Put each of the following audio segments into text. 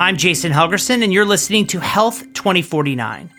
I'm Jason Helgerson, and you're listening to Health 2049.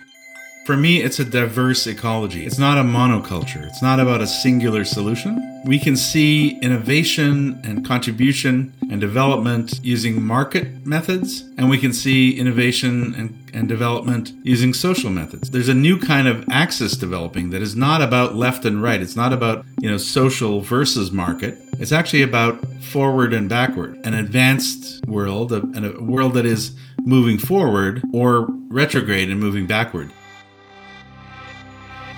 For me, it's a diverse ecology. It's not a monoculture. It's not about a singular solution. We can see innovation and contribution and development using market methods, and we can see innovation and, and development using social methods. There's a new kind of axis developing that is not about left and right. It's not about, you know, social versus market. It's actually about forward and backward, an advanced world, a, a world that is moving forward or retrograde and moving backward.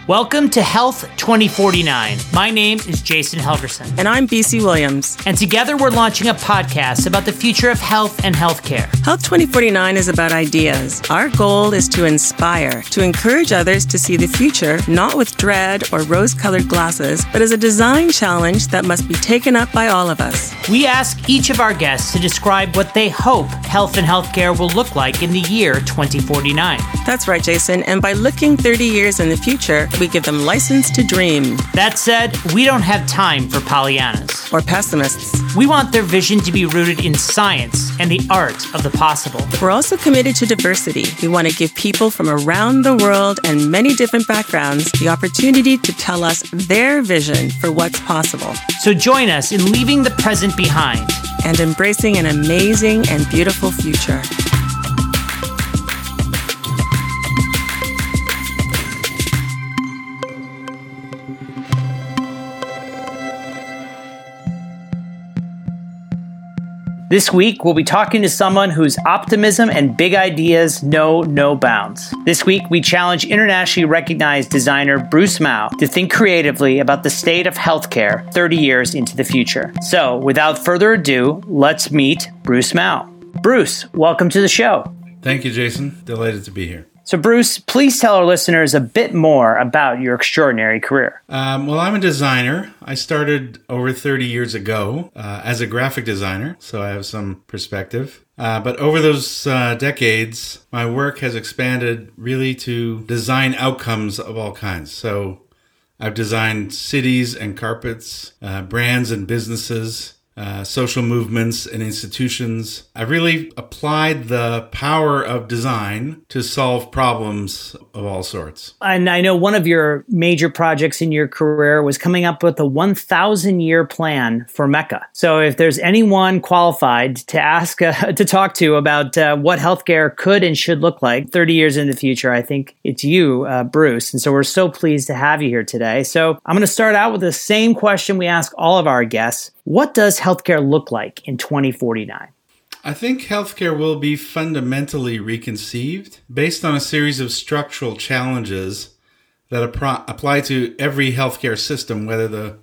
Welcome to Health 2049. My name is Jason Helgerson. And I'm BC Williams. And together we're launching a podcast about the future of health and healthcare. Health 2049 is about ideas. Our goal is to inspire, to encourage others to see the future not with dread or rose colored glasses, but as a design challenge that must be taken up by all of us. We ask each of our guests to describe what they hope health and healthcare will look like in the year 2049. That's right, Jason. And by looking 30 years in the future, we give them license to dream. That said, we don't have time for Pollyannas or pessimists. We want their vision to be rooted in science and the art of the possible. We're also committed to diversity. We want to give people from around the world and many different backgrounds the opportunity to tell us their vision for what's possible. So join us in leaving the present behind and embracing an amazing and beautiful future. This week, we'll be talking to someone whose optimism and big ideas know no bounds. This week, we challenge internationally recognized designer Bruce Mau to think creatively about the state of healthcare 30 years into the future. So, without further ado, let's meet Bruce Mau. Bruce, welcome to the show. Thank you, Jason. Delighted to be here. So, Bruce, please tell our listeners a bit more about your extraordinary career. Um, well, I'm a designer. I started over 30 years ago uh, as a graphic designer, so I have some perspective. Uh, but over those uh, decades, my work has expanded really to design outcomes of all kinds. So, I've designed cities and carpets, uh, brands and businesses, uh, social movements and institutions. I really applied the power of design to solve problems of all sorts. And I know one of your major projects in your career was coming up with a 1,000 year plan for Mecca. So if there's anyone qualified to ask, uh, to talk to about uh, what healthcare could and should look like 30 years in the future, I think it's you, uh, Bruce. And so we're so pleased to have you here today. So I'm going to start out with the same question we ask all of our guests. What does healthcare look like in 2049? I think healthcare will be fundamentally reconceived based on a series of structural challenges that apply to every healthcare system, whether the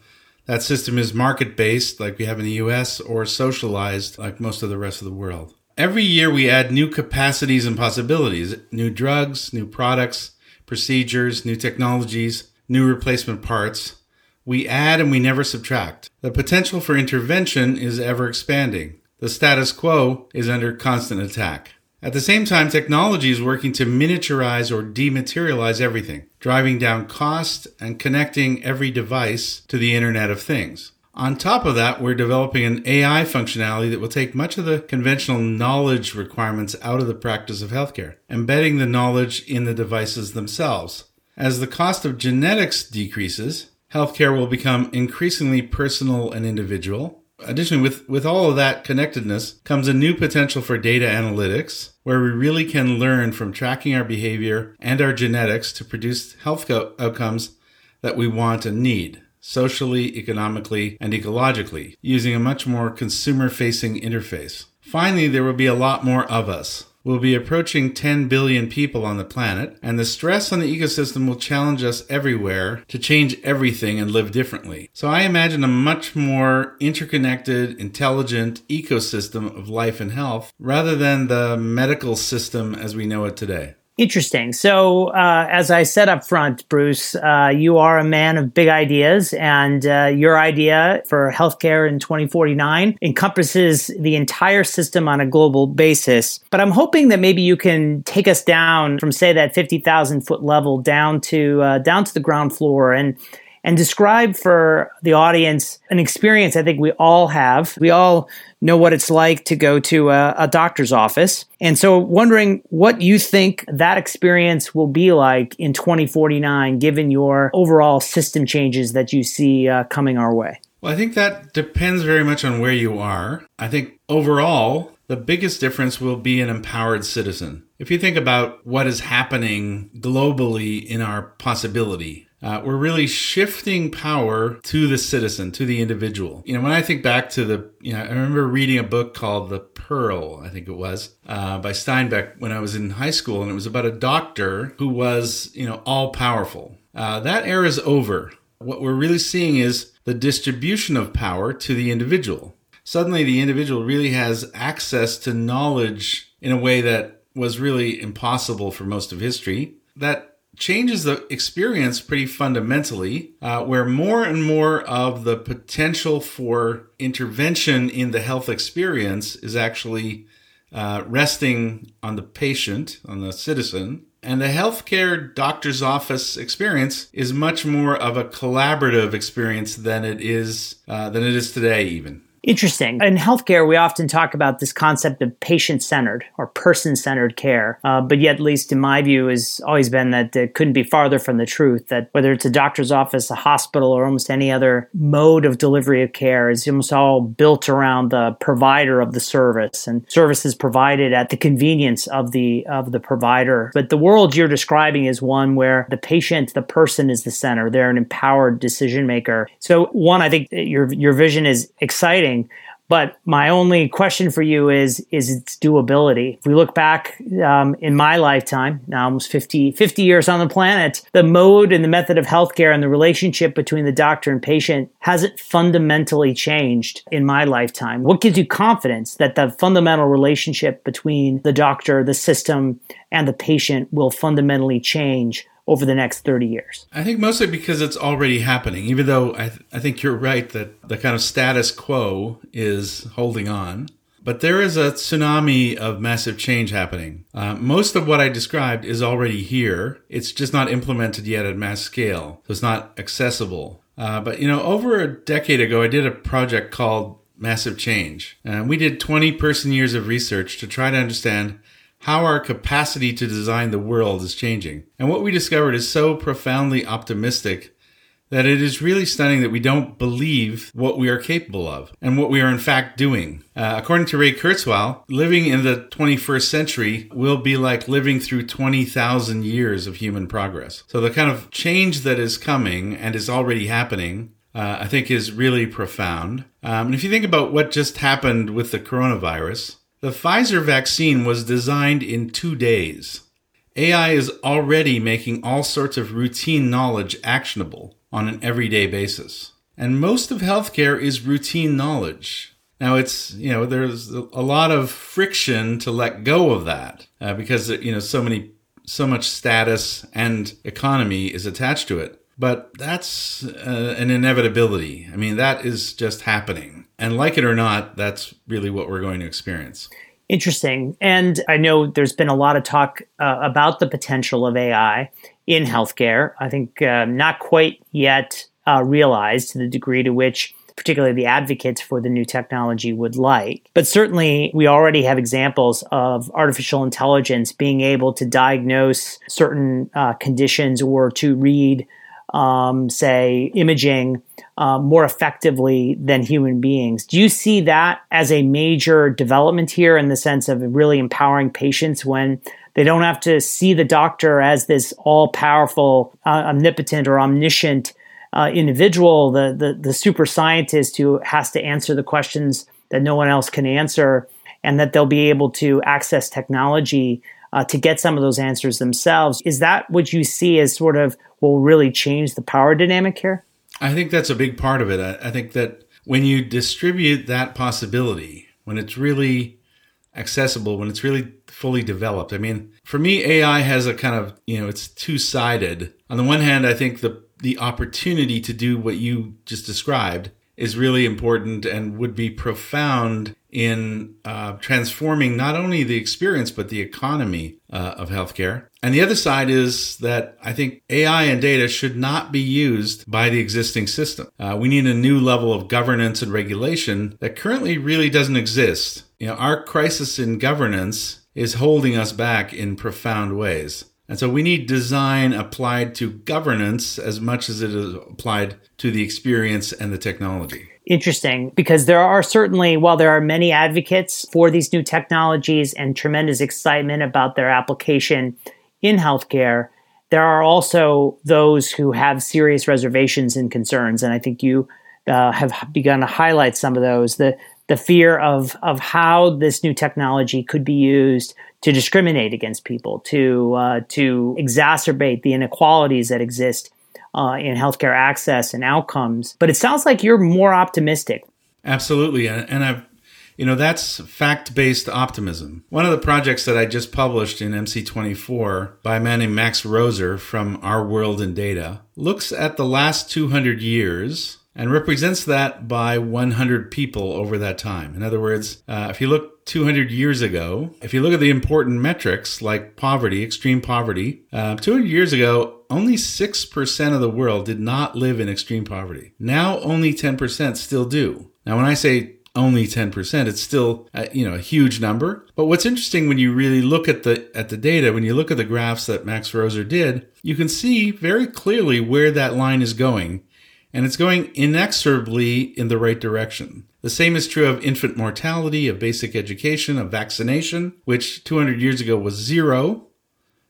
that system is market based, like we have in the US, or socialized, like most of the rest of the world. Every year we add new capacities and possibilities new drugs, new products, procedures, new technologies, new replacement parts. We add and we never subtract. The potential for intervention is ever expanding. The status quo is under constant attack. At the same time, technology is working to miniaturize or dematerialize everything, driving down cost and connecting every device to the Internet of Things. On top of that, we're developing an AI functionality that will take much of the conventional knowledge requirements out of the practice of healthcare, embedding the knowledge in the devices themselves. As the cost of genetics decreases, healthcare will become increasingly personal and individual. Additionally, with, with all of that connectedness comes a new potential for data analytics, where we really can learn from tracking our behavior and our genetics to produce health outcomes that we want and need, socially, economically, and ecologically, using a much more consumer facing interface. Finally, there will be a lot more of us, We'll be approaching 10 billion people on the planet, and the stress on the ecosystem will challenge us everywhere to change everything and live differently. So I imagine a much more interconnected, intelligent ecosystem of life and health rather than the medical system as we know it today. Interesting. So, uh, as I said up front, Bruce, uh, you are a man of big ideas, and uh, your idea for healthcare in 2049 encompasses the entire system on a global basis. But I'm hoping that maybe you can take us down from, say, that 50,000 foot level down to uh, down to the ground floor and and describe for the audience an experience I think we all have. We all know what it's like to go to a, a, doctor's office. And so, wondering what you think that experience will be like in 2049, given your overall system changes that you see uh, coming our way. Well, I think that depends very much on where you are. I think overall, the biggest difference will be an empowered citizen. If you think about what is happening globally in our possibility, uh, we're really shifting power to the citizen, to the individual. You know, when I think back to the, you know, I remember reading a book called The Pearl, I think it was, uh, by Steinbeck when I was in high school, and it was about a doctor who was, you know, all powerful. Uh, that era is over. What we're really seeing is the distribution of power to the individual. Suddenly, the individual really has access to knowledge in a way that was really impossible for most of history. That changes the experience pretty fundamentally, uh, where more and more of the potential for intervention in the health experience is actually uh, resting on the patient, on the citizen. And the healthcare doctor's office experience is much more of a collaborative experience than it is uh, than it is today, even. Interesting. In healthcare, we often talk about this concept of patient centered or person centered care. Uh, but yet, at least in my view, has always been that it couldn't be farther from the truth that whether it's a doctor's office, a hospital, or almost any other mode of delivery of care is almost all built around the provider of the service and services provided at the convenience of the of the provider. But the world you're describing is one where the patient, the person is the center. They're an empowered decision maker. So one, I think your your vision is exciting exciting. But my only question for you is is its doability. If we look back um, in my lifetime, now almost 50, 50 years on the planet, the mode and the method of healthcare and the relationship between the doctor and patient hasn't fundamentally changed in my lifetime. What gives you confidence that the fundamental relationship between the doctor, the system, and the patient will fundamentally change over the next 30 years? I think mostly because it's already happening, even though I, th- I think you're right that the kind of status quo is holding on. But there is a tsunami of massive change happening. Uh, most of what I described is already here. It's just not implemented yet at mass scale. So it's not accessible. Uh, but, you know, over a decade ago, I did a project called Massive Change. And we did 20 person years of research to try to understand how our capacity to design the world is changing. And what we discovered is so profoundly optimistic that it is really stunning that we don't believe what we are capable of and what we are in fact doing. Uh, according to Ray Kurzweil, living in the 21st century will be like living through 20,000 years of human progress. So the kind of change that is coming and is already happening uh, I think is really profound. Um, and if you think about what just happened with the coronavirus, the Pfizer vaccine was designed in two days. AI is already making all sorts of routine knowledge actionable on an everyday basis. And most of healthcare is routine knowledge. Now it's, you know, there's a lot of friction to let go of that uh, because, you know, so many, so much status and economy is attached to it. But that's uh, an inevitability. I mean, that is just happening. And like it or not, that's really what we're going to experience. Interesting. And I know there's been a lot of talk uh, about the potential of AI in healthcare. I think uh, not quite yet uh, realized to the degree to which particularly the advocates for the new technology would like. But certainly, we already have examples of artificial intelligence being able to diagnose certain uh, conditions or to read um, say, imaging uh, more effectively than human beings. Do you see that as a major development here in the sense of really empowering patients when they don't have to see the doctor as this all powerful, uh, omnipotent, or omniscient uh, individual, the, the, the super scientist who has to answer the questions that no one else can answer, and that they'll be able to access technology uh, to get some of those answers themselves. Is that what you see as sort of will really change the power dynamic here? I think that's a big part of it. I, I think that when you distribute that possibility, when it's really accessible, when it's really fully developed, I mean, for me, AI has a kind of, you know, it's two sided. On the one hand, I think the, the opportunity to do what you just described is really important and would be profound in uh, transforming not only the experience but the economy uh, of healthcare. And the other side is that I think AI and data should not be used by the existing system. Uh, we need a new level of governance and regulation that currently really doesn't exist. You know, our crisis in governance is holding us back in profound ways. And so we need design applied to governance as much as it is applied to the experience and the technology. Interesting, because there are certainly, while there are many advocates for these new technologies and tremendous excitement about their application in healthcare, there are also those who have serious reservations and concerns. And I think you uh, have begun to highlight some of those. The the fear of of how this new technology could be used to discriminate against people, to uh, to exacerbate the inequalities that exist uh, in healthcare access and outcomes. But it sounds like you're more optimistic. Absolutely, and, I've you know that's fact-based optimism. One of the projects that I just published in MC24 by a man named Max Roser from Our World in Data looks at the last 200 years and represents that by 100 people over that time. In other words, uh, if you look 200 years ago, if you look at the important metrics like poverty, extreme poverty, uh, 200 years ago, only 6% of the world did not live in extreme poverty. Now only 10% still do. Now, when I say only 10%, it's still uh, you know a huge number. But what's interesting when you really look at the at the data, when you look at the graphs that Max Roser did, you can see very clearly where that line is going and it's going inexorably in the right direction. The same is true of infant mortality, of basic education, of vaccination, which 200 years ago was zero.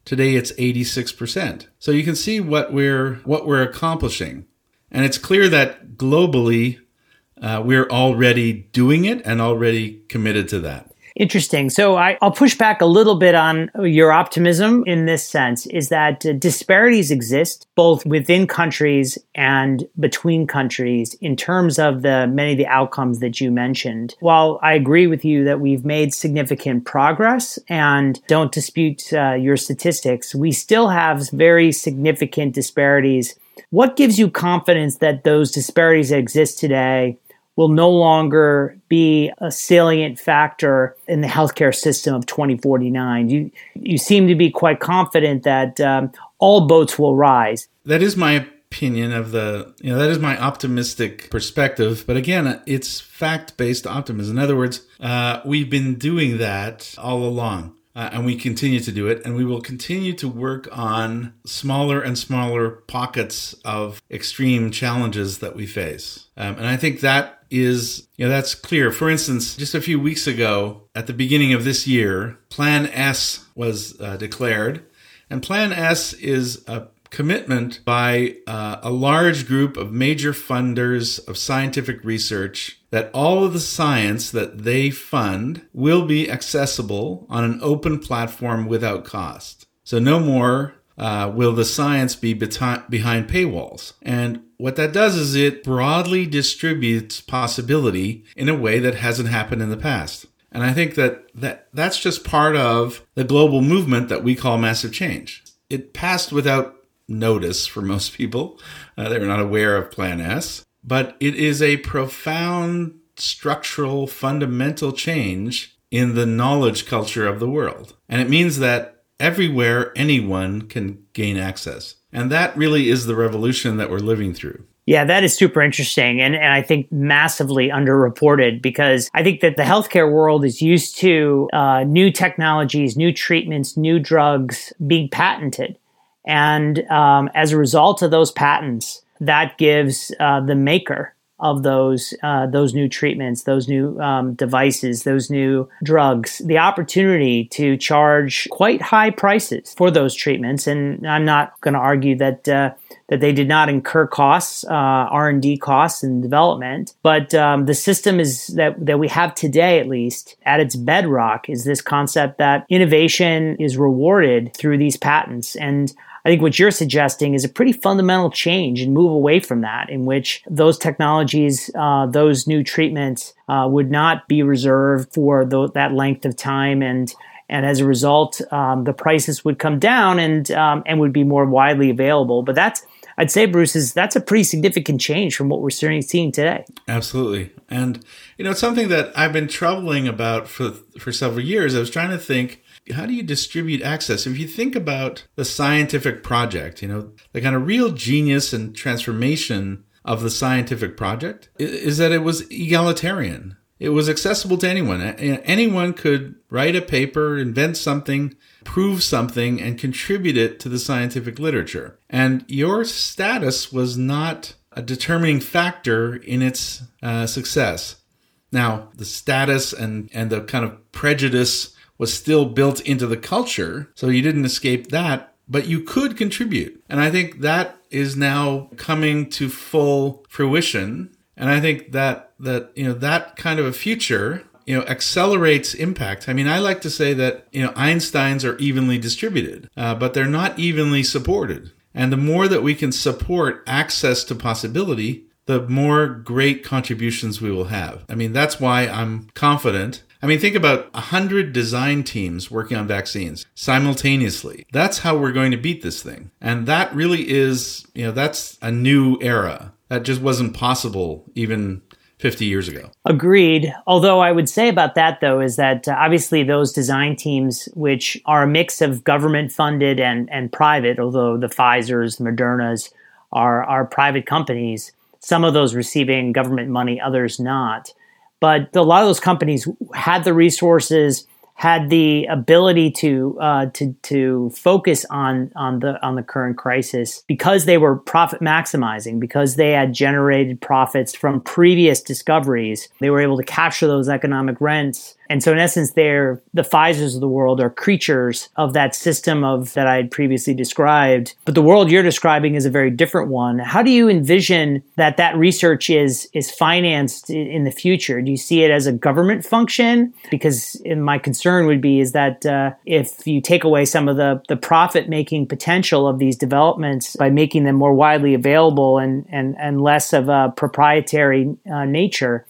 Today it's 86%. So you can see what we're what we're accomplishing. And it's clear that globally uh, we're already doing it and already committed to that. Interesting. So I, will push back a little bit on your optimism in this sense is that uh, disparities exist both within countries and between countries in terms of the many of the outcomes that you mentioned. While I agree with you that we've made significant progress and don't dispute uh, your statistics, we still have very significant disparities. What gives you confidence that those disparities that exist today will no longer be a salient factor in the healthcare system of 2049. You, you seem to be quite confident that um, all boats will rise. That is my opinion of the, you know, that is my optimistic perspective. But again, it's fact based optimism. In other words, uh, we've been doing that all along. Uh, and we continue to do it, and we will continue to work on smaller and smaller pockets of extreme challenges that we face. Um, and I think that is, you know, that's clear. For instance, just a few weeks ago, at the beginning of this year, Plan S was uh, declared. And Plan S is a commitment by uh, a large group of major funders of scientific research that all of the science that they fund will be accessible on an open platform without cost. So no more uh, will the science be beti- behind paywalls. And what that does is it broadly distributes possibility in a way that hasn't happened in the past. And I think that, that that's just part of the global movement that we call massive change. It passed without notice for most people. Uh, they were not aware of Plan S, but it is a profound structural, fundamental change in the knowledge culture of the world. And it means that everywhere anyone can gain access. And that really is the revolution that we're living through. Yeah, that is super interesting and, and I think massively underreported because I think that the healthcare world is used to uh, new technologies, new treatments, new drugs being patented. And um, as a result of those patents, that gives uh, the maker of those uh, those new treatments, those new um, devices, those new drugs, the opportunity to charge quite high prices for those treatments. And I'm not going to argue that uh, that they did not incur costs, uh, R and D costs and development, but um, the system is that that we have today, at least at its bedrock, is this concept that innovation is rewarded through these patents. And I think what you're suggesting is a pretty fundamental change and move away from that, in which those technologies, uh, those new treatments uh, would not be reserved for th- that length of time. And and as a result, um, the prices would come down and um, and would be more widely available. But that's I'd say, Bruce, is that's a pretty significant change from what we're seeing today. Absolutely. And, you know, it's something that I've been troubling about for, for several years. I was trying to think, how do you distribute access? If you think about the scientific project, you know, the kind of real genius and transformation of the scientific project is that it was egalitarian. It was accessible to anyone. Anyone could write a paper, invent something, prove something, and contribute it to the scientific literature. And your status was not a determining factor in its uh, success. Now, the status and, and the kind of prejudice was still built into the culture, so you didn't escape that, but you could contribute. And I think that is now coming to full fruition. And I think that that you know that kind of a future you know accelerates impact. I mean, I like to say that you know Einsteins are evenly distributed, uh, but they're not evenly supported. And the more that we can support access to possibility, the more great contributions we will have. I mean, that's why I'm confident I mean, think about 100 design teams working on vaccines simultaneously. That's how we're going to beat this thing. And that really is, you know, that's a new era. That just wasn't possible even 50 years ago. Agreed. Although I would say about that, though, is that uh, obviously those design teams, which are a mix of government funded and, and private, although the Pfizer's, Moderna's are, are private companies, some of those receiving government money, others not. But a lot of those companies had the resources, had the ability to uh, to to focus on on the on the current crisis because they were profit maximizing because they had generated profits from previous discoveries. They were able to capture those economic rents and so in essence, they're the Pfizers of the world are creatures of that system of that I had previously described. But the world you're describing is a very different one. How do you envision that that research is is financed in the future? Do you see it as a government function? Because my concern would be is that uh, if you take away some of the the profit making potential of these developments by making them more widely available and and and less of a proprietary uh, nature,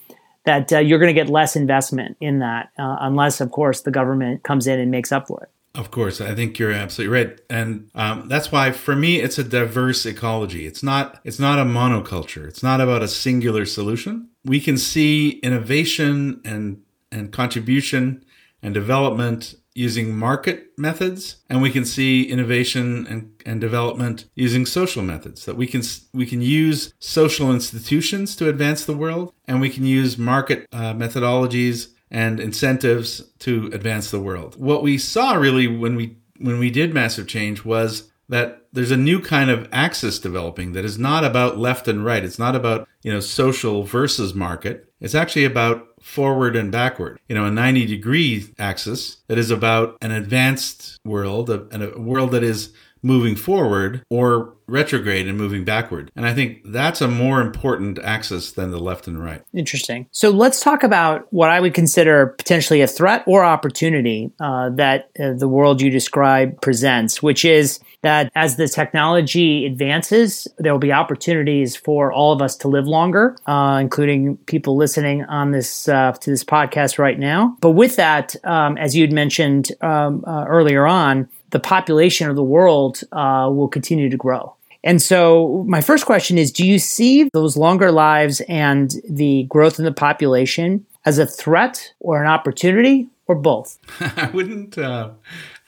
that uh, you're going to get less investment in that, uh, unless, of course, the government comes in and makes up for it. Of course, I think you're absolutely right, and um, that's why for me it's a diverse ecology. It's not it's not a monoculture. It's not about a singular solution. We can see innovation and and contribution and development using market methods and we can see innovation and, and development using social methods that we can we can use social institutions to advance the world and we can use market uh, methodologies and incentives to advance the world. What we saw really when we when we did massive change was that there's a new kind of axis developing that is not about left and right. It's not about you know social versus market it's actually about forward and backward. You know, a 90 degree axis that is about an advanced world, a, a world that is moving forward or retrograde and moving backward. And I think that's a more important axis than the left and right. Interesting. So let's talk about what I would consider potentially a threat or opportunity uh, that uh, the world you describe presents, which is that as the technology advances, there will be opportunities for all of us to live longer, uh, including people listening on this uh, to this podcast right now. But with that, um, as you'd mentioned um, uh, earlier on, the population of the world uh, will continue to grow. And so, my first question is Do you see those longer lives and the growth in the population as a threat or an opportunity or both? I wouldn't. Uh,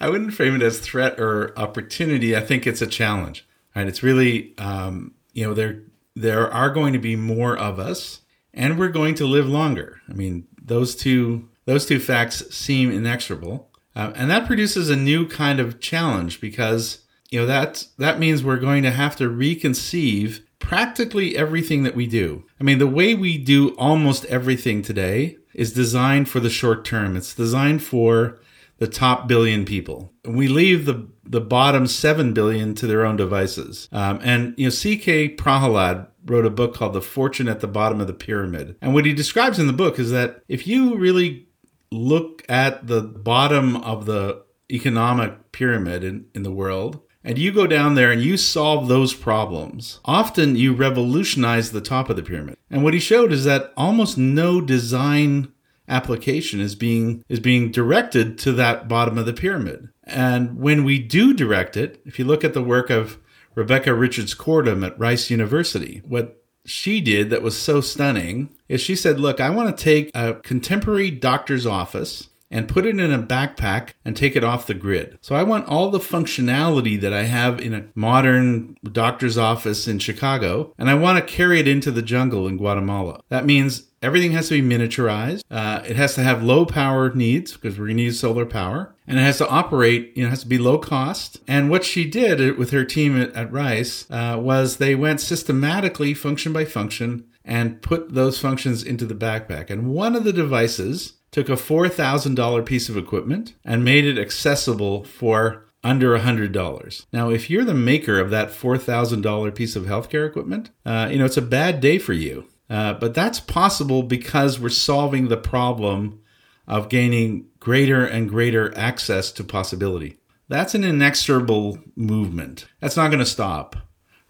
I wouldn't frame it as threat or opportunity. I think it's a challenge. Right? It's really, um, you know, there there are going to be more of us, and we're going to live longer. I mean, those two those two facts seem inexorable, uh, and that produces a new kind of challenge because you know that that means we're going to have to reconceive practically everything that we do. I mean, the way we do almost everything today is designed for the short term. It's designed for the top billion people. We leave the the bottom seven billion to their own devices. Um, and you know, C.K. Prahalad wrote a book called "The Fortune at the Bottom of the Pyramid." And what he describes in the book is that if you really look at the bottom of the economic pyramid in, in the world, and you go down there and you solve those problems, often you revolutionize the top of the pyramid. And what he showed is that almost no design application is being is being directed to that bottom of the pyramid. And when we do direct it, if you look at the work of Rebecca Richards-Kortum at Rice University. What she did that was so stunning is she said, Look, I want to take a contemporary doctor's office and put it in a backpack and take it off the grid. So I want all the functionality that I have in a modern doctor's office in Chicago, and I want to carry it into the jungle in Guatemala. That means everything has to be miniaturized. Uh, it has to have low power needs because we're going to use solar power, and it has to operate. You know, it has to be low cost. And what she did with her team at, at Rice uh, was they went systematically, function by function, and put those functions into the backpack. And one of the devices took a $4,000 piece of equipment and made it accessible for under $100. Now, if you're the maker of that $4,000 piece of healthcare equipment, uh, you know, it's a bad day for you. Uh, but that's possible because we're solving the problem of gaining greater and greater access to possibility. That's an inexorable movement. That's not going to stop.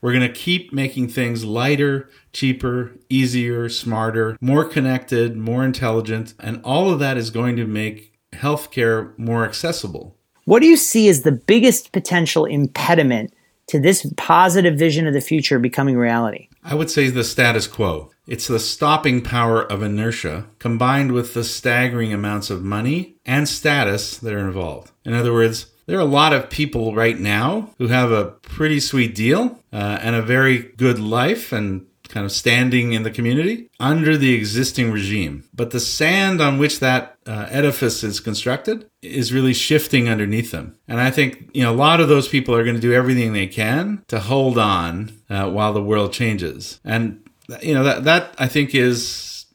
We're going to keep making things lighter, cheaper, easier, smarter, more connected, more intelligent, and all of that is going to make healthcare more accessible. What do you see as the biggest potential impediment to this positive vision of the future becoming reality? I would say the status quo. It's the stopping power of inertia combined with the staggering amounts of money and status that are involved. In other words, there are a lot of people right now who have a pretty sweet deal uh, and a very good life and kind of standing in the community under the existing regime. But the sand on which that uh, edifice is constructed is really shifting underneath them. And I think, you know, a lot of those people are going to do everything they can to hold on uh, while the world changes. And, you know, that, that I think is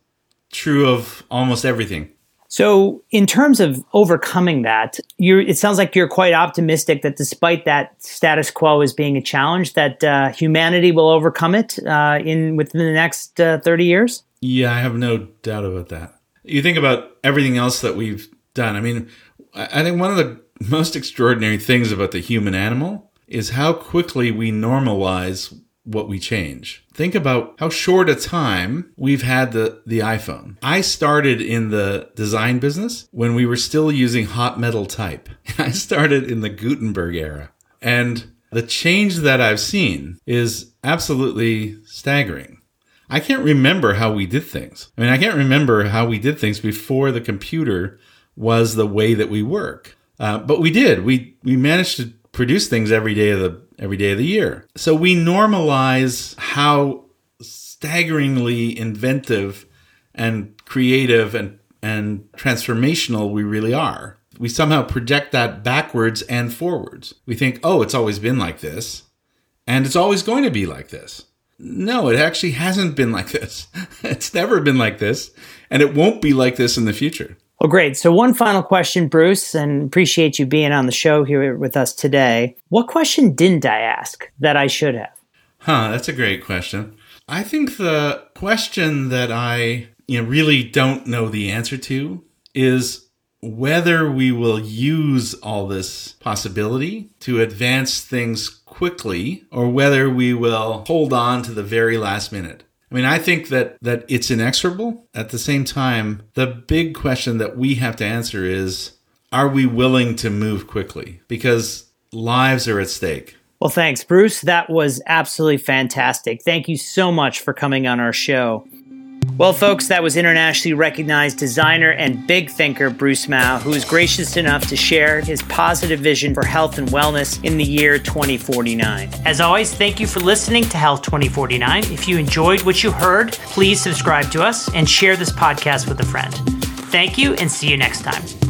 true of almost everything. So, in terms of overcoming that, it sounds like you're quite optimistic that despite that status quo as being a challenge, that uh, humanity will overcome it uh, in within the next uh, 30 years. Yeah, I have no doubt about that. You think about everything else that we've done. I mean, I think one of the most extraordinary things about the human animal is how quickly we normalize what we change. Think about how short a time we've had the, the iPhone. I started in the design business when we were still using hot metal type. I started in the Gutenberg era. And the change that I've seen is absolutely staggering. I can't remember how we did things. I mean, I can't remember how we did things before the computer was the way that we work. Uh, but we did. We we managed to produce things every day of the every day of the year. So we normalize how staggeringly inventive and creative and, and transformational we really are. We somehow project that backwards and forwards. We think, oh, it's always been like this, and it's always going to be like this. No, it actually hasn't been like this. it's never been like this, and it won't be like this in the future. Well, great. So, one final question, Bruce, and appreciate you being on the show here with us today. What question didn't I ask that I should have? Huh, that's a great question. I think the question that I you know, really don't know the answer to is whether we will use all this possibility to advance things quickly or whether we will hold on to the very last minute. I mean, I think that that it's inexorable. At the same time, the big question that we have to answer is are we willing to move quickly? Because lives are at stake. Well, thanks, Bruce. That was absolutely fantastic. Thank you so much for coming on our show. Well, folks, that was internationally recognized designer and big thinker Bruce Mau, who was gracious enough to share his positive vision for health and wellness in the year 2049. As always, thank you for listening to Health 2049. If you enjoyed what you heard, please subscribe to us and share this podcast with a friend. Thank you and see you next time.